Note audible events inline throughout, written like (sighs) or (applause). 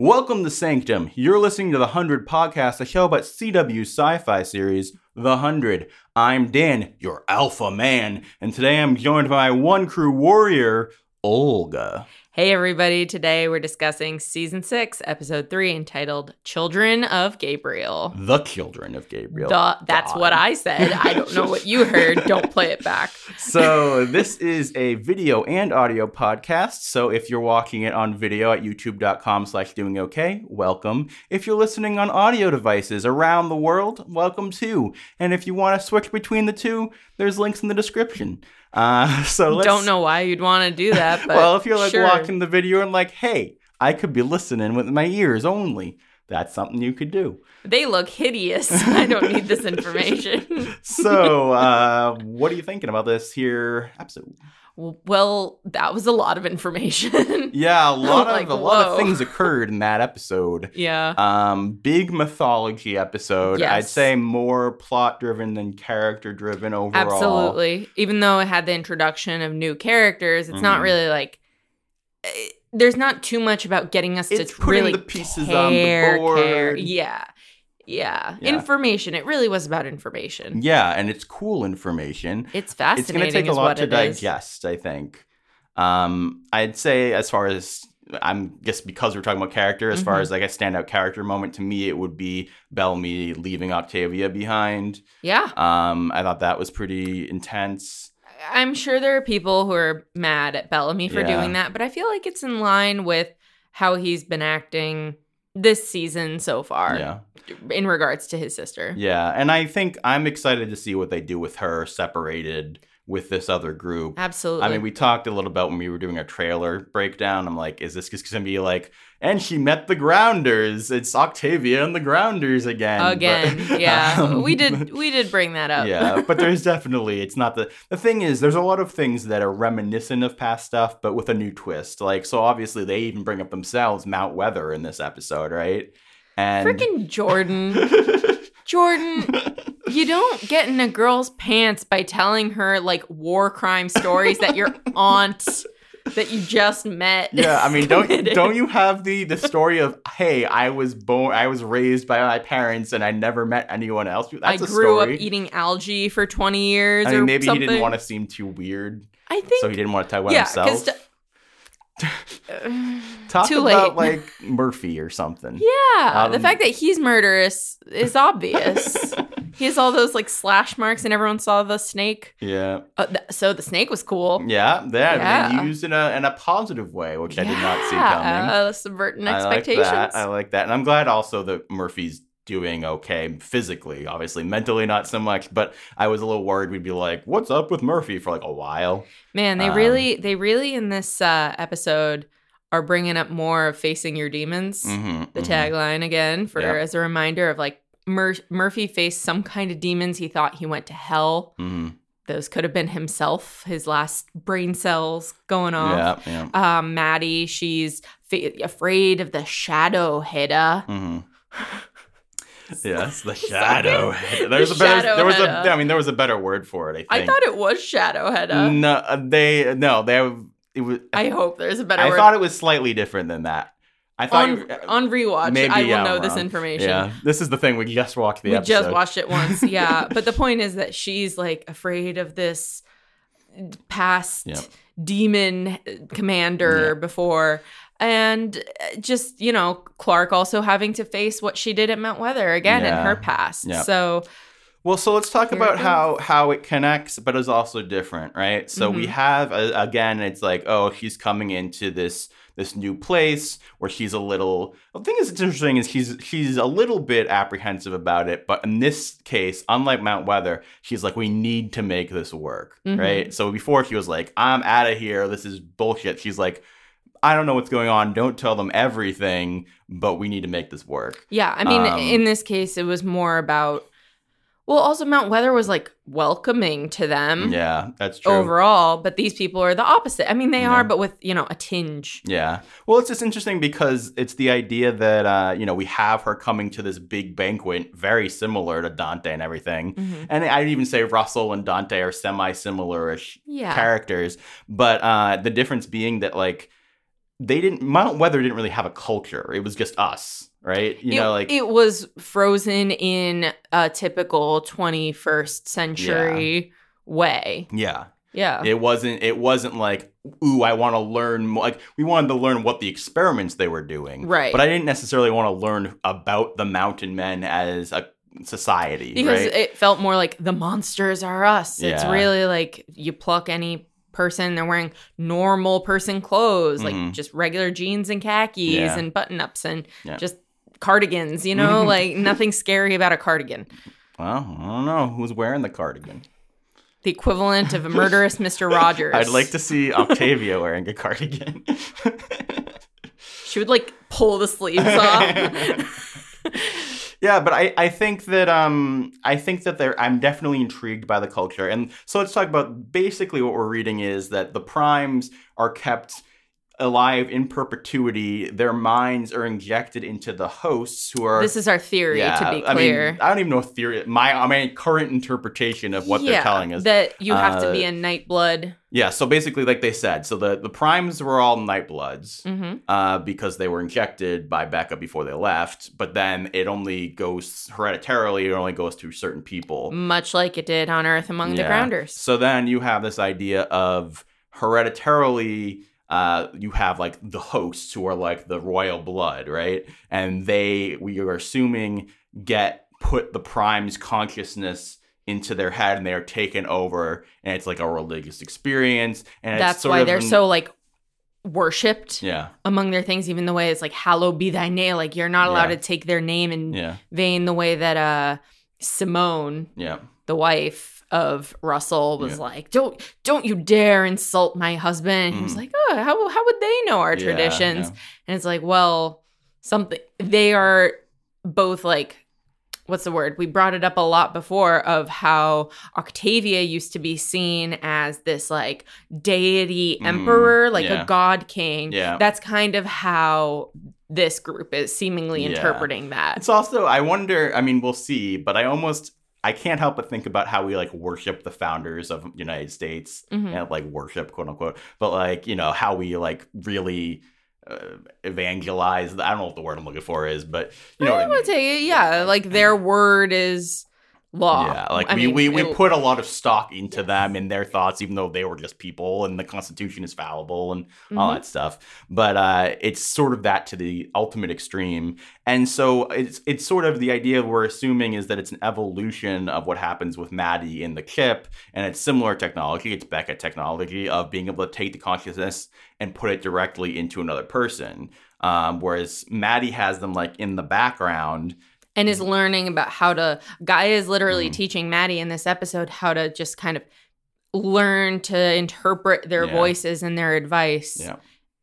Welcome to Sanctum. You're listening to the 100 podcast, a show about CW sci fi series, The 100. I'm Dan, your alpha man, and today I'm joined by one crew warrior, Olga. Hey, everybody. Today we're discussing season six, episode three, entitled Children of Gabriel. The children of Gabriel. The, that's God. what I said. I don't know what you heard. (laughs) Don't play it back. so this is a video and audio podcast so if you're watching it on video at youtube.com slash doing okay welcome if you're listening on audio devices around the world welcome too and if you want to switch between the two there's links in the description uh, (laughs) so let's Don't know why you'd want to do that, (laughs) but well if you're like sure. watching the video and like hey i could be listening with my ears only that's something you could do They look hideous. (laughs) I don't need this information. so uh, what are you thinking about this here episode well, that was a lot of information. (laughs) Yeah, a lot Like, of a lot of things (laughs) occurred in that episode. yeah. Um, big mythology episode. I'd say more plot driven than character driven overall. Absolutely. Even though it had the introduction of new characters, it's not Mhm. really like eh, there's not too much about getting us It's to putting really the pieces on the care, care. board. Yeah. Yeah. Yeah. Information. It really was about information. Yeah, and it's cool information. It's fascinating. It's going to take a lot to it is. digest, I think. Um, I'd say as far as I'm just because we're talking about character, as far Mhm. as like a standout character moment to me, it would be Bellamy leaving Octavia behind. Yeah. Um, I thought that was pretty intense. I'm sure there are people who are mad at Bellamy for Yeah. doing that, but I feel like it's in line with how he's been acting this season so far Yeah. in regards to his sister. Yeah, and I think I'm excited to see what they do with her separated with this other group. Absolutely. I mean, we talked a little about when we were doing a trailer breakdown. I'm like, is this just gonna be like, and she met the Grounders? It's Octavia and the Grounders again. But- again (laughs) yeah um, we did (laughs) we did bring that up yeah, but (laughs) there's definitely it's not the the thing is there's a lot of things that are reminiscent of past stuff, but with a new twist. Like so, obviously they even bring up themselves Mount Weather in this episode, right? And freaking jordan jordan you don't get in a girl's pants by telling her like war crime stories that your (laughs) aunt that you just met yeah, I mean, (laughs) don't committed. don't you have the the story of hey, I was born, I was raised by my parents, and I never met anyone else. That's i grew up eating algae for 20 years I mean, maybe something. he didn't want to seem too weird, i think so he didn't want to talk about yeah himself. (laughs) Talk too about late. like Murphy or something. yeah the Um, fact that he's murderous is obvious (laughs) he has all those like slash marks and everyone saw the snake Yeah, Uh, th- so the snake was cool. yeah, that Yeah. used in a in a positive way, which I did not see Yeah, coming. Uh, subverting I like expectations. that. I like that, and I'm glad also that Murphy's doing okay physically. Obviously, mentally not so much, but I was a little worried we'd be like, "What's up with Murphy?" for like a while. Man, they Um, really, they really in this uh, episode are bringing up more of facing your demons. Mm-hmm, The tagline again for Yep. as a reminder of like Mur- Murphy faced some kind of demons. He thought he went to hell. hmm Those could have been himself, his last brain cells going off. Yeah, yeah. Um, Madi, she's fa- afraid of the shadow Hedda. (sighs) (laughs) Yes, the (laughs) shadow. There's a better. there was a. I mean, there was a better word for it. I think. I thought it was shadow Hedda. No, uh, they no, they. It was. I hope there's a better I word. thought it was slightly different than that. I thought. on, you- on rewatch, maybe, I will yeah, know this information. yeah, this is the thing. We just watched the episode. we episode. just watched it (laughs) once, yeah. but the point is that she's like afraid of this past Yep. demon commander Yeah. before. And uh, just, you know, Clarke also having to face what she did at Mount Weather again Yeah. in her past. Yep. So, Well, so let's talk about how how it connects, but is also different, right? So we Mhm. have uh, again, it's like, oh, she's coming into this this new place where she's a little. The thing is, it's interesting is she's she's a little bit apprehensive about it, but in this case, unlike Mount Weather, she's like, we need to make this work, Mhm. right? So before she was like, I'm out of here, this is bullshit. She's like. I don't know what's going on. Don't tell them everything, but we need to make this work. yeah, I mean, Um, in this case, it was more about, well, also Mount Weather was like welcoming to them. Yeah, that's true. overall, but these people are the opposite. I mean, they Yeah. are, but with you know a tinge. Yeah. Well, it's just interesting because it's the idea that, uh, you know, we have her coming to this big banquet, very similar to Dante and everything. Mhm. And I'd even say Russell and Dante are semi similar ish Yeah, characters. But uh, the difference being that, like, they didn't Mount Weather didn't really have a culture. It was just us, right? You it, know, like it was frozen in a typical 21st century way. yeah. Yeah. It wasn't it wasn't like, ooh, I want to learn more like we wanted to learn what the experiments they were doing. Right. But I didn't necessarily want to learn about the mountain men as a society. because right? it felt more like the monsters are us. It's really like you pluck any person, they're wearing normal person clothes, Mhm. like just regular jeans and khakis Yeah. and button ups and Yeah. just cardigans, you know, like nothing scary about a cardigan. well, I don't know who's wearing the cardigan. The equivalent of a murderous (laughs) Mr. Rogers. I'd like to see Octavia wearing a cardigan. She would like pull the sleeves (laughs) off. (laughs) yeah, but I, I think that um I think that there I'm definitely intrigued by the culture. And so let's talk about basically what we're reading is that the primes are kept alive in perpetuity. Their minds are injected into the hosts who are this is our theory, to be clear. I mean, I don't even know theory my I mean current interpretation of what they're telling us. that you have to Uh, be a nightblood. yeah, so basically like they said, so the, the primes were all nightbloods hmm uh, because they were injected by Becca before they left, but then it only goes hereditarily, it only goes to certain people. Much like it did on Earth among the grounders. So then you have this idea of hereditarily, uh, you have like the hosts who are like the royal blood, right? And they, we are assuming, get put the prime's consciousness into their head and they are taken over and it's like a religious experience and it's That's why they're an- so like worshipped yeah among their things, even the way it's like hallowed be thy name. Like you're not allowed Yeah. to take their name in yeah vain the way that uh Simone, yeah the wife of Russell, was Yeah. like, Don't don't you dare insult my husband. And he was Mhm. like, Oh, how how would they know our Yeah, traditions? yeah. And it's like, well, something they are both like what's the word? We brought it up a lot before of how Octavia used to be seen as this like deity Mm, emperor, like yeah. a god king. Yeah. That's kind of how this group is seemingly interpreting that. It's also I wonder. I mean, we'll see, but I almost I can't help but think about how we like worship the founders of United States Mhm. and like worship, quote unquote. But like you know how we like really uh, evangelize. I don't know what the word I'm looking for is, but you know I I mean. would say, yeah, like their word is law. Yeah, like I we, mean, we, we it- put a lot of stock into them and their thoughts, even though they were just people and the Constitution is fallible and all Mhm. that stuff. But uh, it's sort of that to the ultimate extreme. And so it's it's sort of the idea we're assuming is that it's an evolution of what happens with Madi in the chip, and it's similar technology. It's Becca technology of being able to take the consciousness and put it directly into another person. Um, whereas Madi has them like in the background. And is learning about how to. Guy is literally Mhm. teaching Madi in this episode how to just kind of learn to interpret their Yeah. voices and their advice Yeah.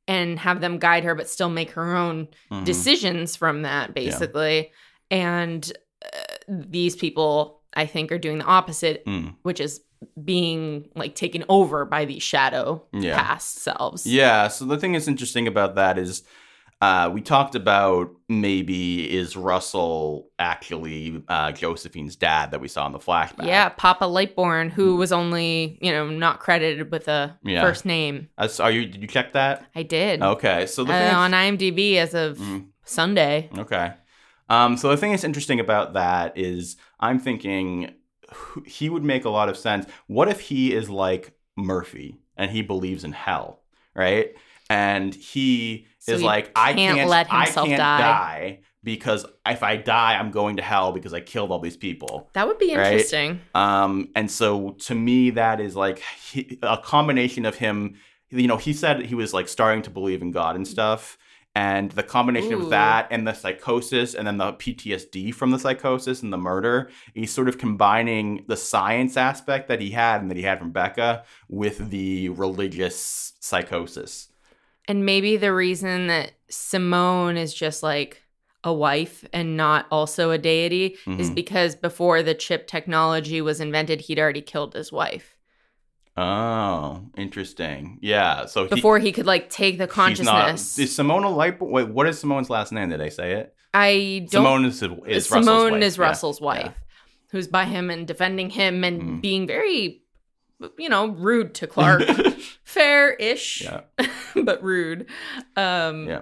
and have them guide her, but still make her own Mhm. decisions from that, basically. And uh, these people, I think, are doing the opposite, Mm. which is being like taken over by these shadow Yeah. past selves. Yeah. So the thing that's interesting about that is uh, we talked about maybe is Russell actually uh, Josephine's dad that we saw in the flashback. Yeah, Papa Lightbourne, who was only, you know, not credited with a Yeah. first name. Uh, so are you? Did you check that? I did. Okay. So the Uh, on IMDb as of Mm. Sunday. Okay. Um, so the thing that's interesting about that is I'm thinking he would make a lot of sense. What if he is like Murphy and he believes in hell, right? And he So is like, I can't can't let I himself can't die. die because if I die, I'm going to hell because I killed all these people. That would be Right. interesting. Um, and so to me, that is like he, a combination of him. You know, he said he was like starting to believe in God and stuff, and the combination Ooh. of that and the psychosis, and then the PTSD from the psychosis and the murder. He's sort of combining the science aspect that he had and that he had from Becca with the religious psychosis. And maybe the reason that Simone is just like a wife and not also a deity is Mhm. because before the chip technology was invented, he'd already killed his wife. Oh, interesting. Yeah. So he- Before he could like take the he's not. consciousness. Is Simone a light? Wait, what is Simone's last name? Did I say it? I don't Simone is, is Russell's Simone wife. is Russell's Yeah. wife, who's by him and defending him and Mm. being very, you know, rude to Clarke. (laughs) fair-ish, Yeah. (laughs) but rude. Um, Yeah.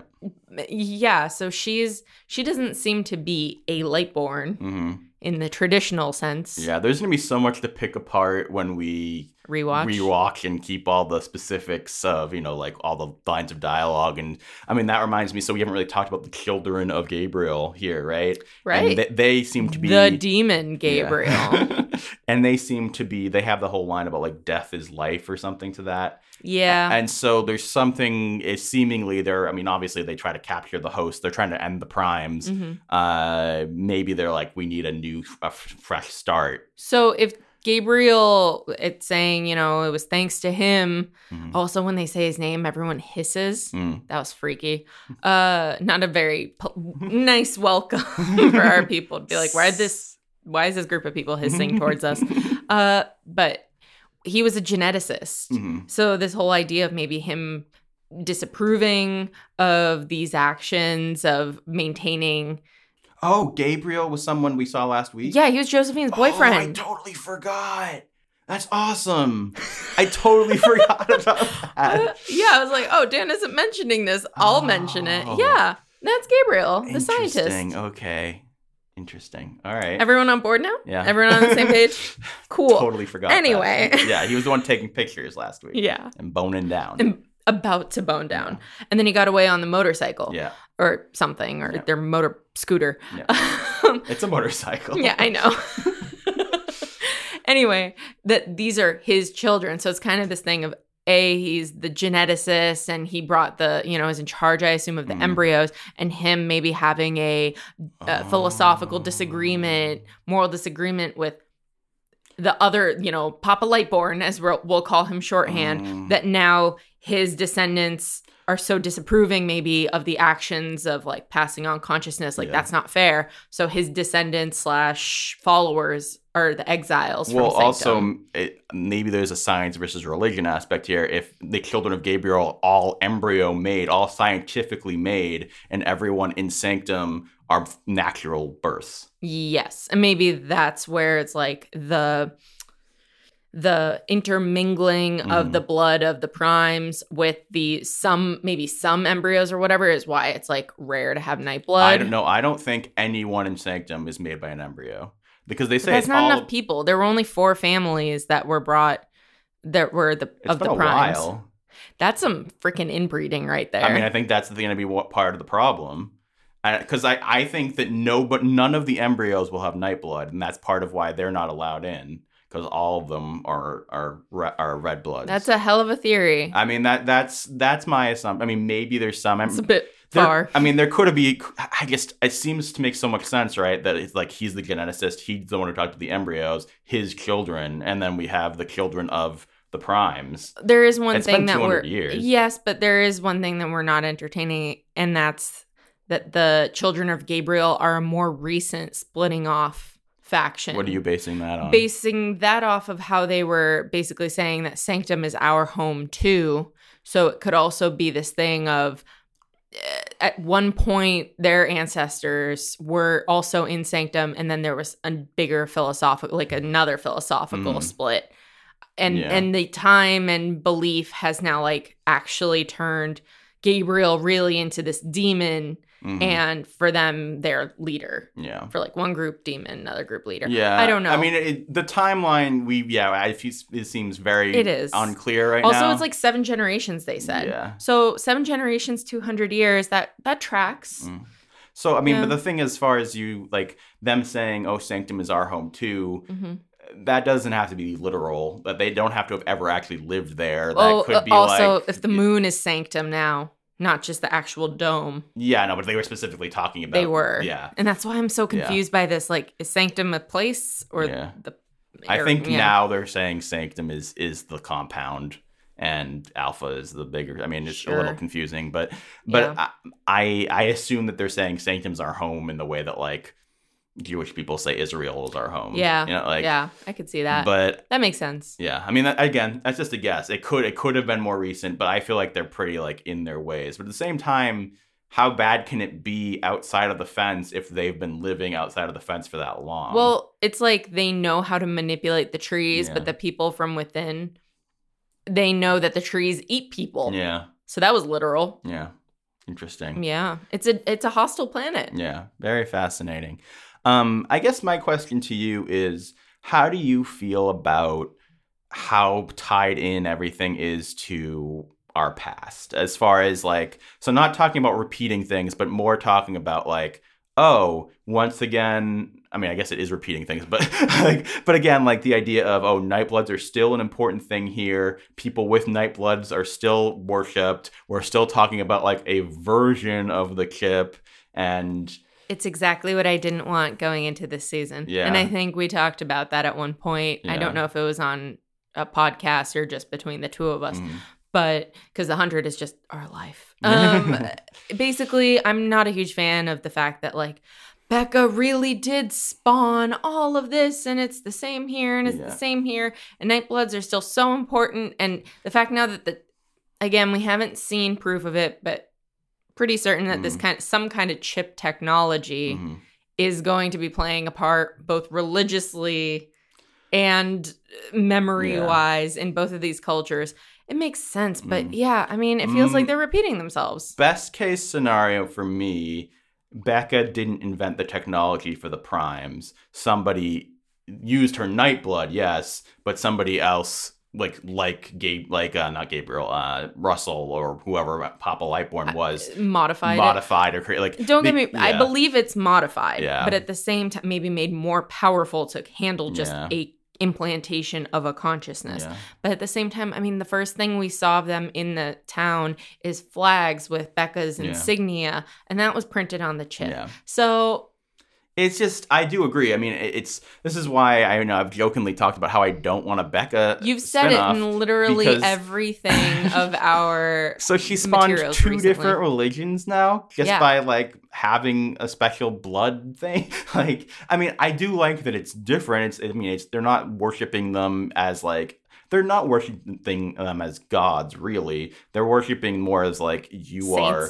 yeah. So she's she doesn't seem to be a lightbourne hmm in the traditional sense. Yeah. There's gonna be so much to pick apart when we Rewatch. rewatch and keep all the specifics of you know like all the lines of dialogue and I mean that reminds me. So we haven't really talked about the children of Gabriel here, right? Right. And they, seem to be the demon Yeah. Gabriel. (laughs) and they seem to be. They have the whole line about like death is life or something to that. Yeah. And so there's something is seemingly they're I mean obviously they try to capture the host. They're trying to end the primes. Mhm. Uh maybe they're like we need a new a f- fresh start. So if Gabriel, it's saying, you know, it was thanks to him. Mhm. Also, when they say his name, everyone hisses. Mm. That was freaky. Uh, not a very po- nice welcome (laughs) for our people to be like, why this? Why is this group of people hissing towards us? (laughs) Uh, but he was a geneticist. Mhm. So this whole idea of maybe him disapproving of these actions of maintaining. Oh, Gabriel was someone we saw last week. Yeah, he was Josephine's boyfriend. Oh, I totally forgot. That's awesome. I totally (laughs) forgot about Uh, that. (laughs) yeah, I was like, oh, Dan isn't mentioning this. I'll mention it. Oh. Yeah, that's Gabriel, the scientist. Okay. Interesting. All right. Everyone on board now? Yeah. Everyone on the same page? (laughs) Cool. Totally forgot. that. Anyway. yeah, he was the one taking pictures last week Yeah. and boning down. And about to bone down. And then he got away on the motorcycle yeah, or something, or Yeah. their motor scooter. Yeah. Um, it's a motorcycle. yeah, I know. (laughs) (laughs) anyway, that these are his children. So it's kind of this thing of a he's the geneticist and he brought the you know is in charge i assume of the Mhm. embryos and him maybe having a, philosophical Oh. disagreement moral disagreement with the other you know papa lightbourne as we'll, we'll call him shorthand Mm. that now his descendants are so disapproving maybe of the actions of like passing on consciousness like Yeah. that's not fair so his descendants slash followers are the exiles Well, from also it, maybe there's a science versus religion aspect here. If the children of Gabriel, all embryo made, all scientifically made, and everyone in Sanctum are natural births. yes and maybe that's where it's like the the intermingling of Mhm. the blood of the primes with the some maybe some embryos or whatever is why it's like rare to have night blood I don't know. I don't think anyone in Sanctum is made by an embryo because they But say that's it's not all, enough people. There were only four families that were brought that were the It's of the primes. while. That's some freaking inbreeding right there. I mean, I think that's the going to be what part of the problem. Because I, I think that no, but none of the embryos will have night blood, and that's part of why they're not allowed in. Because all of them are are are red bloods. that's a hell of a theory. I mean that that's that's my assumption. I mean maybe there's some. it's a bit there- far. I mean there could have be. I guess it seems to make so much sense, right? That it's like he's the geneticist. He's the one who talked to the embryos, his children, and then we have the children of the primes. There is one It's thing that we're years. yes, but there is one thing that we're not entertaining, and that's that the children of Gabriel are a more recent splitting off faction. What are you basing that on? basing that off of how they were basically saying that sanctum is our home too so it could also be this thing of eh, at one point their ancestors were also in sanctum and then there was a bigger philosophical like another philosophical Mm. split and Yeah. and the time and belief has now like actually turned gabriel really into this demon Mhm. and for them their leader yeah. for like one group demon another group leader Yeah, I don't know. I mean, it, the timeline we yeah, I, it seems very It is. unclear right now. also now. it's like seven generations they said Yeah. so seven generations 200 years that that tracks Mm. So I mean, Yeah. but the thing as far as you like them saying, "Oh, Sanctum is our home too," Mhm. that doesn't have to be literal. That they don't have to have ever actually lived there. That oh could uh, be also like if the moon is sanctum now not just the actual dome Yeah, no, but they were specifically talking about they were Yeah, and that's why i'm so Yeah. confused by this like is sanctum a place or Yeah. the I think yeah. now they're saying Sanctum is is the compound and Alpha is the bigger. I mean, it's a little confusing, but but Yeah. I I assume that they're saying Sanctum's our home in the way that like Jewish people say Israel is our home. yeah you know, like yeah i could see that But that makes sense yeah, I mean, that, again, that's just a guess. It could it could have been more recent, but I feel like they're pretty like in their ways. But at the same time, how bad can it be outside of the fence if they've been living outside of the fence for that long? well it's like they know how to manipulate the trees Yeah. but the people from within they know that the trees eat people. Yeah. So that was literal. Yeah. Interesting. Yeah. It's a it's a hostile planet. Yeah, very fascinating. Um, I guess my question to you is how do you feel about how tied in everything is to our past? As far as like so not talking about repeating things but more talking about like oh once again i mean i guess it is repeating things but (laughs) like but again like the idea of oh nightbloods are still an important thing here. People with nightbloods are still worshipped. We're still talking about like a version of the chip and It's exactly what I didn't want going into this season. Yeah. And I think we talked about that at one point. I don't know if it was on a podcast or just between the two of us, mm, but because the hundred is just our life. (laughs) Um, basically, I'm not a huge fan of the fact that like Becca really did spawn all of this, and it's the same here, and it's Yeah. the same here, and Nightbloods are still so important, and the fact now that the again we haven't seen proof of it, but pretty certain that this Mhm. kind some kind of chip technology mhm. is going to be playing a part both religiously and memory wise in both of these cultures. It makes sense, but Mm. yeah, I mean, it feels Mm. like they're repeating themselves. best case scenario for me, Becca didn't invent the technology for the primes. Somebody used her nightblood, yes, but somebody else like like Gabe like uh, not Gabriel, uh Russell or whoever Papa Lightbourne was Modified. it. modified or created like Don't get me. I believe it's modified, Yeah. but at the same time, maybe made more powerful to handle just Yeah. a implantation of a consciousness. Yeah. But at the same time, I mean, the first thing we saw of them in the town is flags with Becca's Yeah. insignia, and that was printed on the chip. Yeah. So It's just I do agree. I mean, it's this is why I you know I've jokingly talked about how I don't want a Becca. You've said it in literally because- everything (laughs) of our. So she spawned two recently. different religions now just Yeah. by like having a special blood thing. (laughs) like, I mean, I do like that it's different. It's, I mean, it's they're not worshiping them as like they're not worshiping them as gods. Really, they're worshiping more as like you are.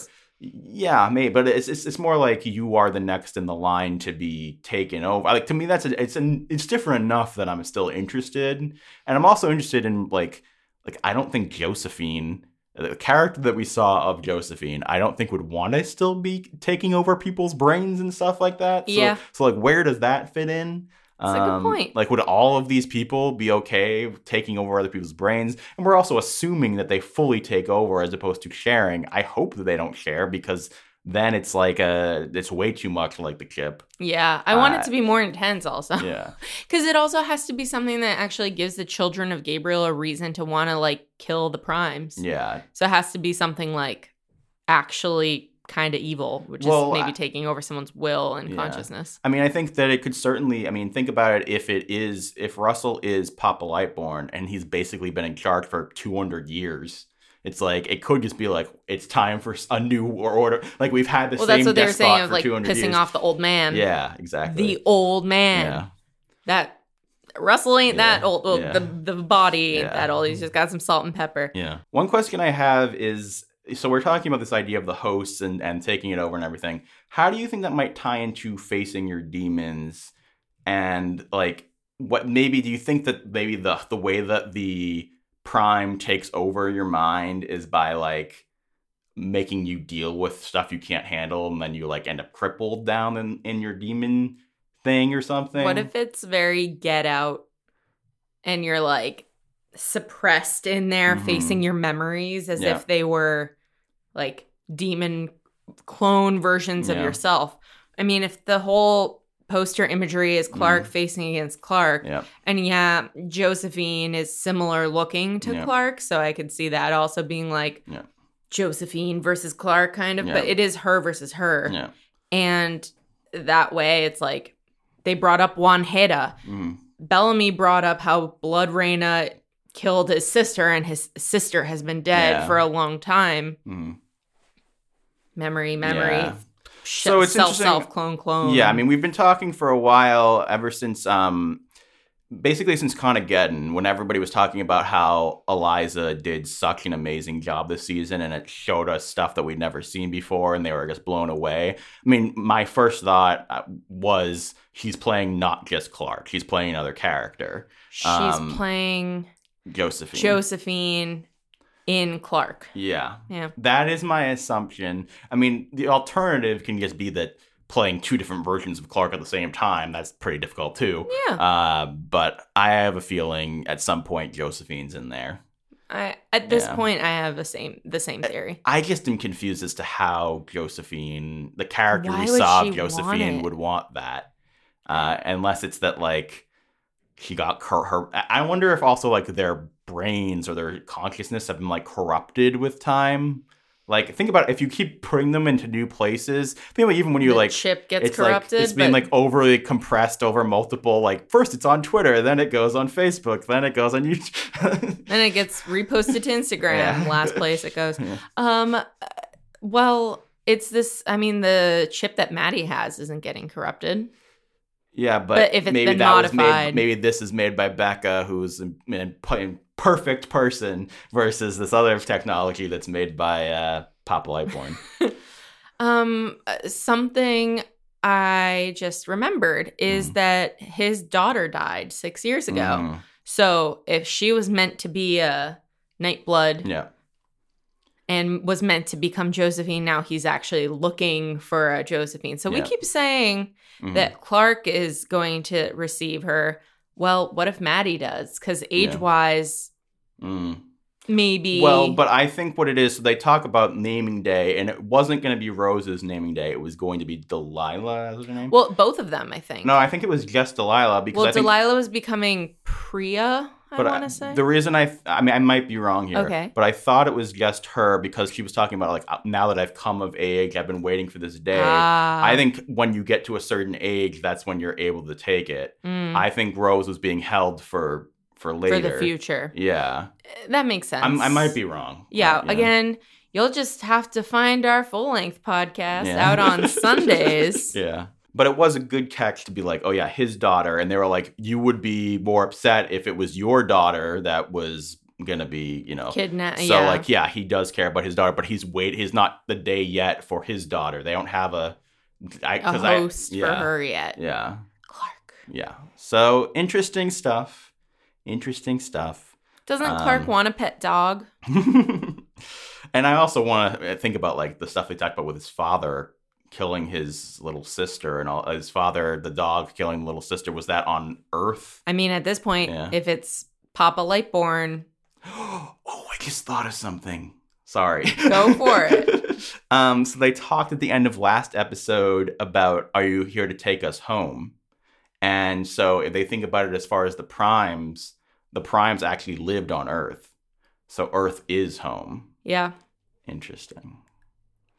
Yeah, maybe, but it's, it's it's more like you are the next in the line to be taken over. Like to me, that's a, it's an it's different enough that I'm still interested, and I'm also interested in like like I don't think Josephine, the character that we saw of Josephine, I don't think would want to still be taking over people's brains and stuff like that. So, Yeah. So like, where does that fit in? That's a good point. Like, would all of these people be okay taking over other people's brains? And we're also assuming that they fully take over as opposed to sharing. I hope that they don't share because then it's like a it's way too much like the chip. Yeah, I want Uh, it to be more intense, also. Yeah. (laughs) Because it also has to be something that actually gives the children of Gabriel a reason to want to like kill the primes. Yeah. So it has to be something like actually kind of evil, which Well, is maybe I- taking over someone's will and Yeah. consciousness. I mean, I think that it could certainly. I mean, think about it. If it is, if Russell is Papa Lightbourne and he's basically been in charge for 200 years, it's like it could just be like it's time for a new war order. Like we've had the Well, same that's what they were despot saying of like 200 pissing years. off the old man. Yeah, exactly. The old man. Yeah, That Russell ain't that old. Well, yeah. The the body ain't Yeah. that old. He's just got some salt and pepper. yeah. One question I have is. So we're talking about this idea of the hosts and, and taking it over and everything. How do you think that might tie into facing your demons and like what maybe do you think that maybe the the way that the prime takes over your mind is by like making you deal with stuff you can't handle and then you like end up crippled down in in your demon thing or something What if it's very get out and you're like suppressed in there Mhm. facing your memories as Yeah. if they were like demon clone versions of yourself? I mean, if the whole poster imagery is Clarke Mhm. facing against Clarke, yeah and yeah, Josephine is similar looking to Yeah. Clarke, so I could see that also being like Yeah. Josephine versus Clarke kind of, Yeah. but it is her versus her. yeah And that way it's like they brought up Wanheda. Mhm. Bellamy brought up how Bloodreina killed his sister and his sister has been dead Yeah. for a long time. Mhm. Memory, memory. Yeah. So it's self, self, clone, clone. Yeah, I mean, we've been talking for a while, ever since, um, basically since Conageddon, when everybody was talking about how Eliza did such an amazing job this season, and it showed us stuff that we'd never seen before, and they were just blown away. I mean, my first thought uh, was he's playing not just Clarke; he's playing another character. she's um, playing Josephine. Josephine in Clarke. Yeah. Yeah. That is my assumption. I mean, the alternative can just be that playing two different versions of Clarke at the same time, that's pretty difficult too. Yeah. Uh, but I have a feeling at some point Josephine's in there. I at this Yeah. point I have the same the same theory. I just am confused as to how Josephine, the character Why we saw want Josephine, it? would want that. Uh, unless it's that like she got cor- her. I wonder if also like their brains or their consciousness have been like corrupted with time. Like think about it, if you keep putting them into new places. Think about even when you the like chip gets it's corrupted. like it's being but like overly compressed over multiple. Like first it's on Twitter, then it goes on Facebook, then it goes on YouTube. (laughs) then it gets reposted to Instagram. Yeah. Last place it goes. (laughs) Yeah. Um, uh, well, it's this. I mean, the chip that Madi has isn't getting corrupted. Yeah, but, But if it's maybe that was made. Maybe this is made by Becca, who's a, a, a perfect person, versus this other technology that's made by uh, Papa Lightbourne. (laughs) Um, something I just remembered is Mm. that his daughter died six years ago. Mm, So if she was meant to be a Nightblood yeah, and was meant to become Josephine, now he's actually looking for a Josephine. So we keep saying mhm. that Clarke is going to receive her. Well, what if Madi does? Because age wise, Mm. maybe. Well, but I think what it is, so they talk about naming day, and it wasn't going to be Rose's naming day. It was going to be Delilah. Her name? well, both of them, I think. no, I think it was just Delilah because well, I think. Delilah was becoming Priya. I but want I- say. the reason I, I mean, I might be wrong here. Okay. But I thought it was just her because she was talking about like uh, now that I've come of age, I've been waiting for this day. Ah, I think when you get to a certain age, that's when you're able to take it. mm, I think Rose was being held for for later. for the future. Yeah, That makes sense. I'm, I might be wrong. Yeah, but, again, you'll just have to find our full length podcast Yeah. out on (laughs) Sundays. Yeah. But it was a good catch to be like, oh yeah, his daughter, and they were like, you would be more upset if it was your daughter that was gonna be, you know. kidnapped. So yeah. like, yeah, he does care about his daughter, but he's wait, he's not the day yet for his daughter. They don't have a, I, a 'cause I- host yeah, for her yet. Yeah. Clarke. Yeah. So interesting stuff. Interesting stuff. Doesn't Um, Clarke want a pet dog? (laughs) and I also want to think about like the stuff they talked about with his father killing his little sister and all his father, the dog killing the little sister. Was that on Earth? I mean, at this point, Yeah. if it's Papa Lightbourne, (gasps) oh, I just thought of something. Sorry. (laughs) Go for it. (laughs) um, so they talked at the end of last episode about "Are you here to take us home?" And so if they think about it as far as the primes, the primes actually lived on Earth, so Earth is home. yeah. Interesting.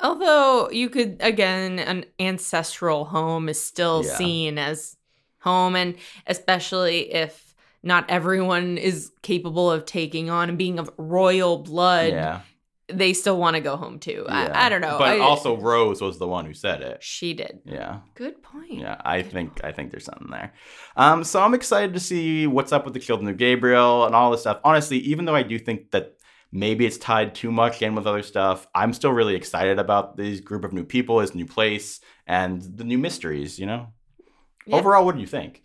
Although you could, again, an ancestral home is still Yeah. seen as home, and especially if not everyone is capable of taking on and being of royal blood, yeah. they still want to go home too. yeah. I, I don't know. But I- also, Rose was the one who said it. she did. Yeah. Good point. Yeah, I think I think there's something there. Um, so I'm excited to see what's up with the children of Gabriel and all this stuff. Honestly, even though I do think that maybe it's tied too much in with other stuff, I'm still really excited about this group of new people, this new place, and the new mysteries. You know, Yeah. overall, what do you think?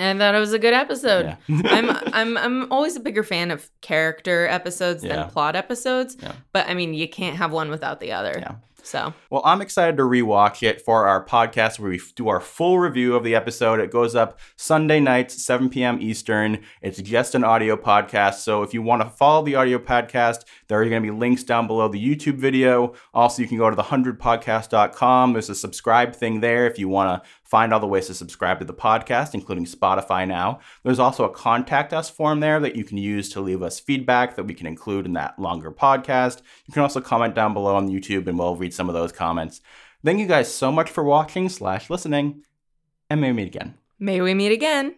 I thought it was a good episode. yeah. (laughs) I'm I'm I'm always a bigger fan of character episodes Yeah. than plot episodes. Yeah. But I mean, you can't have one without the other. Yeah. So Well, I'm excited to rewatch it for our podcast where we do our full review of the episode. It goes up Sunday nights, 7 p.m. Eastern. It's just an audio podcast. So if you want to follow the audio podcast, there are going to be links down below the YouTube video. Also, you can go to the100podcast.com. There's a subscribe thing there if you want to find all the ways to subscribe to the podcast, including Spotify now. There's also a contact us form there that you can use to leave us feedback that we can include in that longer podcast. You can also comment down below on YouTube and we'll read some of those comments. Thank you guys so much for watching slash listening, and may we meet again. may we meet again.